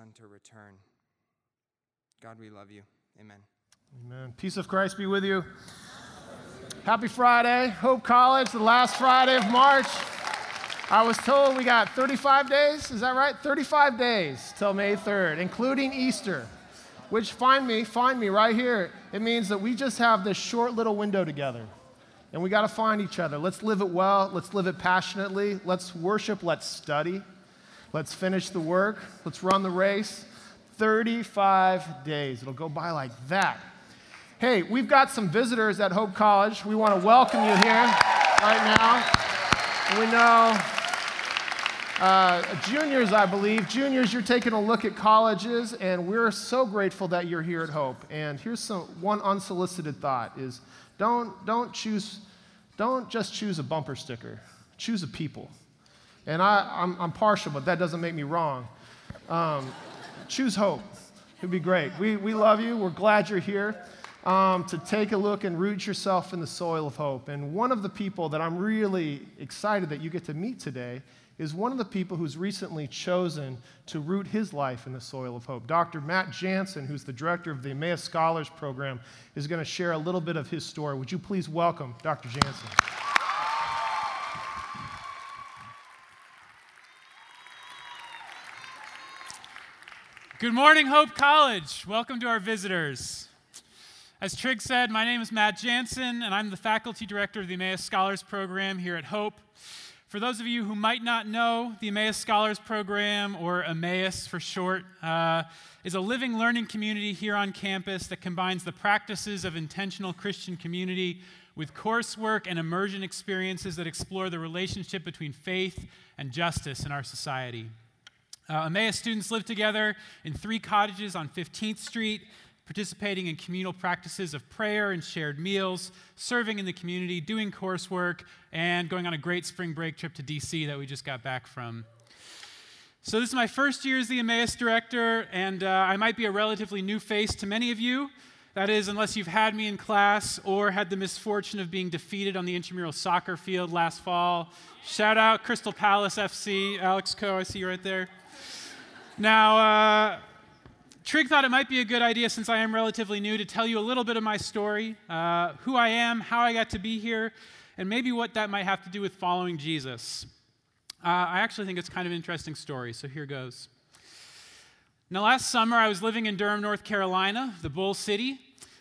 Son to return. God, we love you. Amen. Amen. Peace of Christ be with you. Happy Friday, Hope College, the last Friday of March. I was told we got 35 days, is that right? 35 days till May 3rd, including Easter, which find me, find me right here. It means that we just have this short little window together. And we got to find each other. Let's live it well. Let's live it passionately. Let's worship. Let's study. Let's finish the work. Let's run the race. 35 days. It'll go by like that. Hey, we've got some visitors at Hope College. We want to welcome you here right now. We know uh, juniors, I believe. Juniors, you're taking a look at colleges, and we're so grateful that you're here at Hope. And here's some one unsolicited thought: is don't don't choose, don't just choose a bumper sticker. Choose a people. And I, I'm, I'm partial, but that doesn't make me wrong. Um, choose hope. It'd be great. We, we love you. We're glad you're here um, to take a look and root yourself in the soil of hope. And one of the people that I'm really excited that you get to meet today is one of the people who's recently chosen to root his life in the soil of hope. Dr. Matt Jantzen, who's the director of the Emmaus Scholars Program, is going to share a little bit of his story. Would you please welcome Dr. Jantzen? Good morning, Hope College. Welcome to our visitors. As Trig said, my name is Matt Jantzen, and I'm the faculty director of the Emmaus Scholars Program here at Hope. For those of you who might not know, the Emmaus Scholars Program, or Emmaus for short, uh, is a living learning community here on campus that combines the practices of intentional Christian community with coursework and immersion experiences that explore the relationship between faith and justice in our society. Uh, Emmaus students live together in three cottages on 15th Street, participating in communal practices of prayer and shared meals, serving in the community, doing coursework, and going on a great spring break trip to DC that we just got back from. So, this is my first year as the Emmaus director, and uh, I might be a relatively new face to many of you. That is, unless you've had me in class or had the misfortune of being defeated on the intramural soccer field last fall. Shout out Crystal Palace FC, Alex Coe, I see you right there. Now, uh, Trig thought it might be a good idea, since I am relatively new, to tell you a little bit of my story uh, who I am, how I got to be here, and maybe what that might have to do with following Jesus. Uh, I actually think it's kind of an interesting story, so here goes. Now, last summer, I was living in Durham, North Carolina, the Bull City,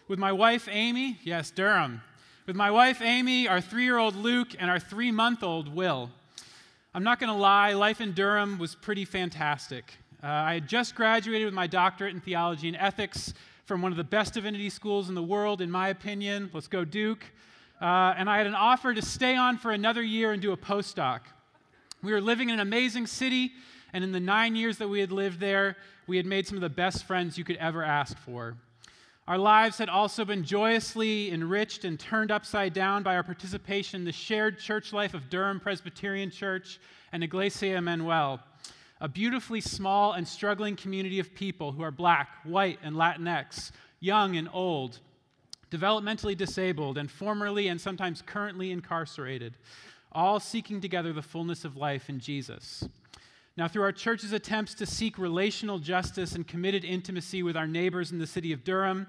with my wife, Amy. Yes, Durham. With my wife, Amy, our three year old Luke, and our three month old Will. I'm not going to lie, life in Durham was pretty fantastic. Uh, I had just graduated with my doctorate in theology and ethics from one of the best divinity schools in the world, in my opinion. Let's go, Duke. Uh, and I had an offer to stay on for another year and do a postdoc. We were living in an amazing city, and in the nine years that we had lived there, we had made some of the best friends you could ever ask for. Our lives had also been joyously enriched and turned upside down by our participation in the shared church life of Durham Presbyterian Church and Iglesia Emmanuel a beautifully small and struggling community of people who are black, white, and Latinx, young and old, developmentally disabled, and formerly and sometimes currently incarcerated, all seeking together the fullness of life in Jesus. Now, through our church's attempts to seek relational justice and committed intimacy with our neighbors in the city of Durham,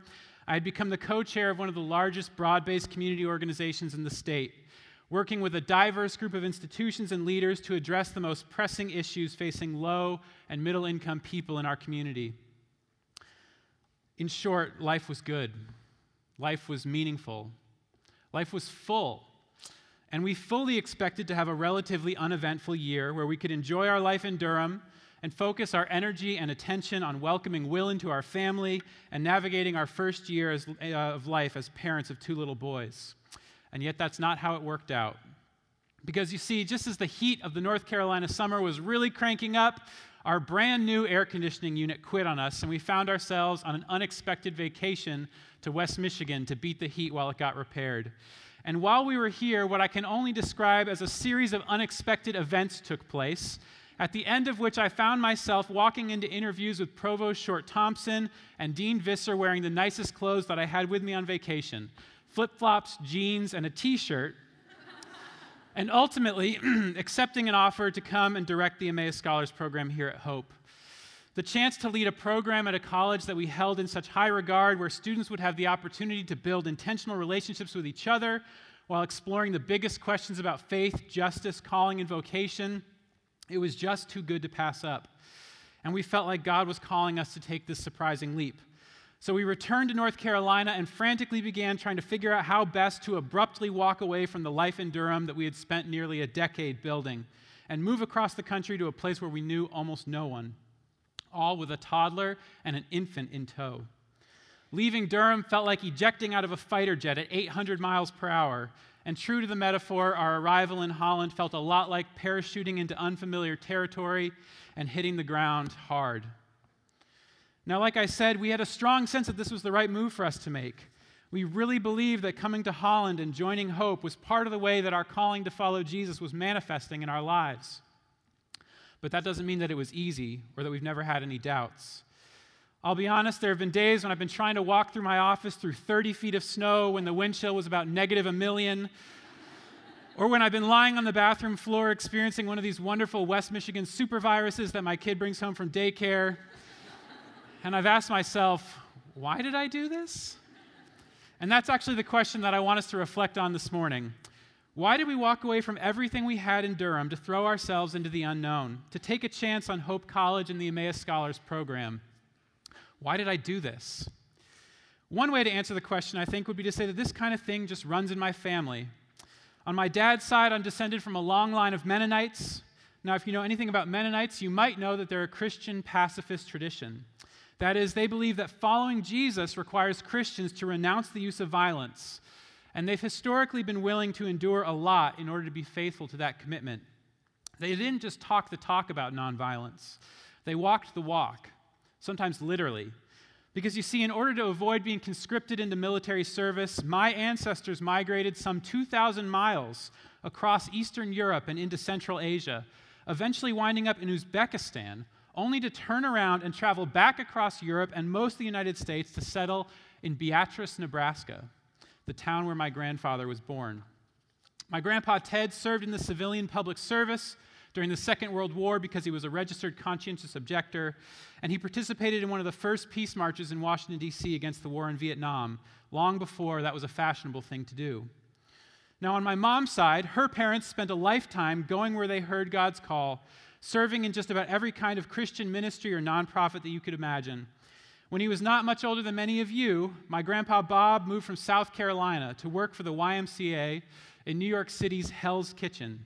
I had become the co chair of one of the largest broad based community organizations in the state working with a diverse group of institutions and leaders to address the most pressing issues facing low and middle income people in our community. In short, life was good. Life was meaningful. Life was full. And we fully expected to have a relatively uneventful year where we could enjoy our life in Durham and focus our energy and attention on welcoming Will into our family and navigating our first year as, uh, of life as parents of two little boys. And yet, that's not how it worked out. Because you see, just as the heat of the North Carolina summer was really cranking up, our brand new air conditioning unit quit on us, and we found ourselves on an unexpected vacation to West Michigan to beat the heat while it got repaired. And while we were here, what I can only describe as a series of unexpected events took place, at the end of which I found myself walking into interviews with Provost Short Thompson and Dean Visser wearing the nicest clothes that I had with me on vacation flip flops, jeans, and a t shirt, and ultimately accepting an offer to come and direct the Emmaus Scholars Program here at Hope. The chance to lead a program at a college that we held in such high regard, where students would have the opportunity to build intentional relationships with each other while exploring the biggest questions about faith, justice, calling, and vocation, it was just too good to pass up. And we felt like God was calling us to take this surprising leap. So we returned to North Carolina and frantically began trying to figure out how best to abruptly walk away from the life in Durham that we had spent nearly a decade building and move across the country to a place where we knew almost no one all with a toddler and an infant in tow. Leaving Durham felt like ejecting out of a fighter jet at 800 miles per hour. And true to the metaphor, our arrival in Holland felt a lot like parachuting into unfamiliar territory and hitting the ground hard. Now, like I said, we had a strong sense that this was the right move for us to make. We really believed that coming to Holland and joining Hope was part of the way that our calling to follow Jesus was manifesting in our lives. But that doesn't mean that it was easy or that we've never had any doubts. I'll be honest, there have been days when I've been trying to walk through my office through 30 feet of snow when the wind chill was about negative a million. or when I've been lying on the bathroom floor experiencing one of these wonderful West Michigan super viruses that my kid brings home from daycare. and I've asked myself, why did I do this? And that's actually the question that I want us to reflect on this morning. Why did we walk away from everything we had in Durham to throw ourselves into the unknown, to take a chance on Hope College and the Emmaus Scholars Program? Why did I do this? One way to answer the question, I think, would be to say that this kind of thing just runs in my family. On my dad's side, I'm descended from a long line of Mennonites. Now, if you know anything about Mennonites, you might know that they're a Christian pacifist tradition. That is, they believe that following Jesus requires Christians to renounce the use of violence and they've historically been willing to endure a lot in order to be faithful to that commitment. They didn't just talk the talk about nonviolence, they walked the walk, sometimes literally. Because you see, in order to avoid being conscripted into military service, my ancestors migrated some 2,000 miles across Eastern Europe and into Central Asia, eventually winding up in Uzbekistan, only to turn around and travel back across Europe and most of the United States to settle in Beatrice, Nebraska the town where my grandfather was born. My grandpa Ted served in the civilian public service during the Second World War because he was a registered conscientious objector, and he participated in one of the first peace marches in Washington, D.C. against the war in Vietnam, long before that was a fashionable thing to do. Now, on my mom's side, her parents spent a lifetime going where they heard God's call, serving in just about every kind of Christian ministry or nonprofit that you could imagine. When he was not much older than many of you, my grandpa Bob moved from South Carolina to work for the YMCA in New York City's Hell's Kitchen.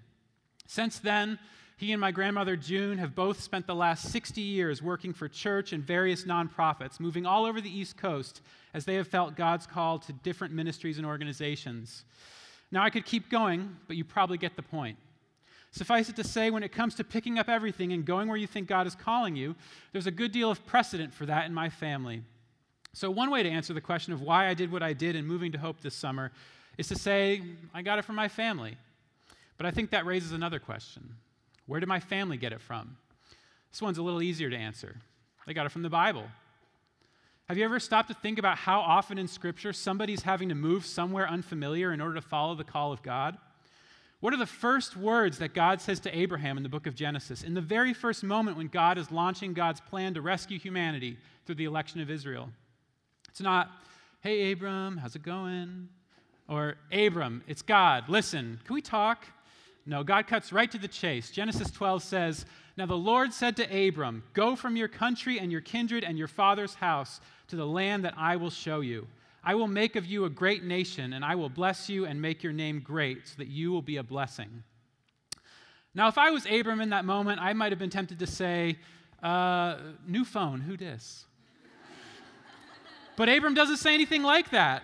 Since then, he and my grandmother June have both spent the last 60 years working for church and various nonprofits, moving all over the East Coast as they have felt God's call to different ministries and organizations. Now, I could keep going, but you probably get the point. Suffice it to say, when it comes to picking up everything and going where you think God is calling you, there's a good deal of precedent for that in my family. So, one way to answer the question of why I did what I did in moving to Hope this summer is to say, I got it from my family. But I think that raises another question Where did my family get it from? This one's a little easier to answer. They got it from the Bible. Have you ever stopped to think about how often in Scripture somebody's having to move somewhere unfamiliar in order to follow the call of God? What are the first words that God says to Abraham in the book of Genesis? In the very first moment when God is launching God's plan to rescue humanity through the election of Israel. It's not, hey, Abram, how's it going? Or, Abram, it's God, listen, can we talk? No, God cuts right to the chase. Genesis 12 says, Now the Lord said to Abram, Go from your country and your kindred and your father's house to the land that I will show you. I will make of you a great nation, and I will bless you and make your name great, so that you will be a blessing. Now, if I was Abram in that moment, I might have been tempted to say, uh, New phone, who dis? but Abram doesn't say anything like that.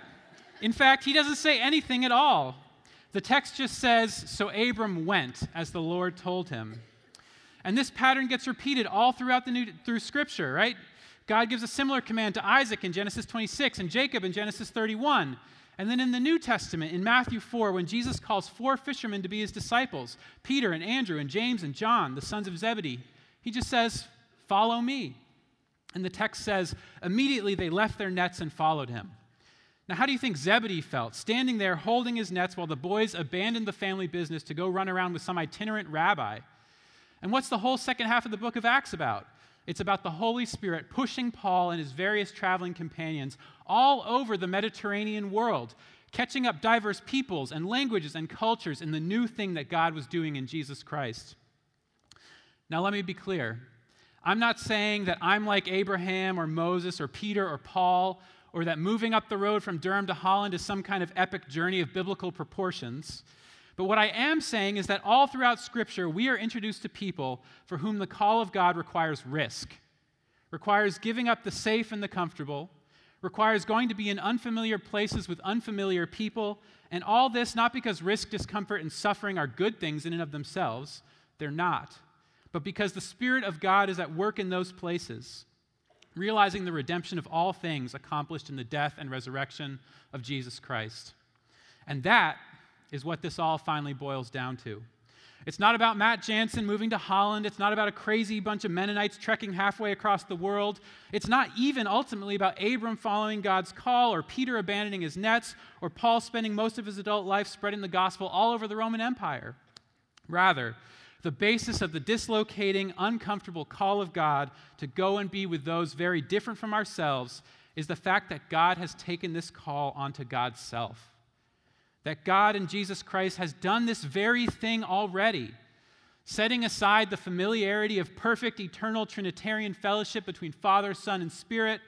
In fact, he doesn't say anything at all. The text just says, So Abram went as the Lord told him. And this pattern gets repeated all throughout the new, through Scripture, right? God gives a similar command to Isaac in Genesis 26 and Jacob in Genesis 31. And then in the New Testament, in Matthew 4, when Jesus calls four fishermen to be his disciples Peter and Andrew and James and John, the sons of Zebedee he just says, Follow me. And the text says, Immediately they left their nets and followed him. Now, how do you think Zebedee felt, standing there holding his nets while the boys abandoned the family business to go run around with some itinerant rabbi? And what's the whole second half of the book of Acts about? It's about the Holy Spirit pushing Paul and his various traveling companions all over the Mediterranean world, catching up diverse peoples and languages and cultures in the new thing that God was doing in Jesus Christ. Now, let me be clear. I'm not saying that I'm like Abraham or Moses or Peter or Paul, or that moving up the road from Durham to Holland is some kind of epic journey of biblical proportions. But what I am saying is that all throughout Scripture, we are introduced to people for whom the call of God requires risk, requires giving up the safe and the comfortable, requires going to be in unfamiliar places with unfamiliar people, and all this not because risk, discomfort, and suffering are good things in and of themselves, they're not, but because the Spirit of God is at work in those places, realizing the redemption of all things accomplished in the death and resurrection of Jesus Christ. And that is what this all finally boils down to. It's not about Matt Jantzen moving to Holland. It's not about a crazy bunch of Mennonites trekking halfway across the world. It's not even ultimately about Abram following God's call, or Peter abandoning his nets, or Paul spending most of his adult life spreading the gospel all over the Roman Empire. Rather, the basis of the dislocating, uncomfortable call of God to go and be with those very different from ourselves is the fact that God has taken this call onto God's self that God in Jesus Christ has done this very thing already, setting aside the familiarity of perfect eternal Trinitarian fellowship between Father, Son, and Spirit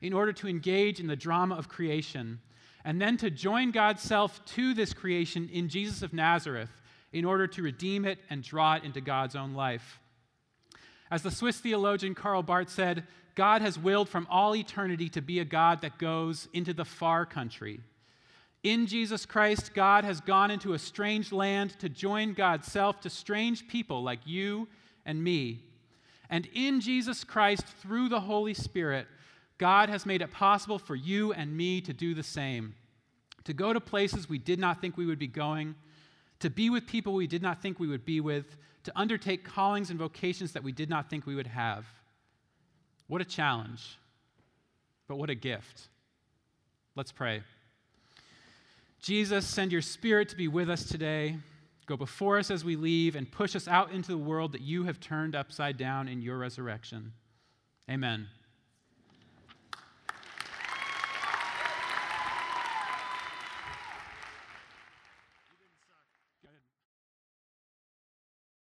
in order to engage in the drama of creation, and then to join God's self to this creation in Jesus of Nazareth in order to redeem it and draw it into God's own life. As the Swiss theologian Karl Barth said, God has willed from all eternity to be a God that goes into the far country in Jesus Christ, God has gone into a strange land to join God's self to strange people like you and me. And in Jesus Christ, through the Holy Spirit, God has made it possible for you and me to do the same to go to places we did not think we would be going, to be with people we did not think we would be with, to undertake callings and vocations that we did not think we would have. What a challenge, but what a gift. Let's pray. Jesus, send your spirit to be with us today. Go before us as we leave and push us out into the world that you have turned upside down in your resurrection. Amen.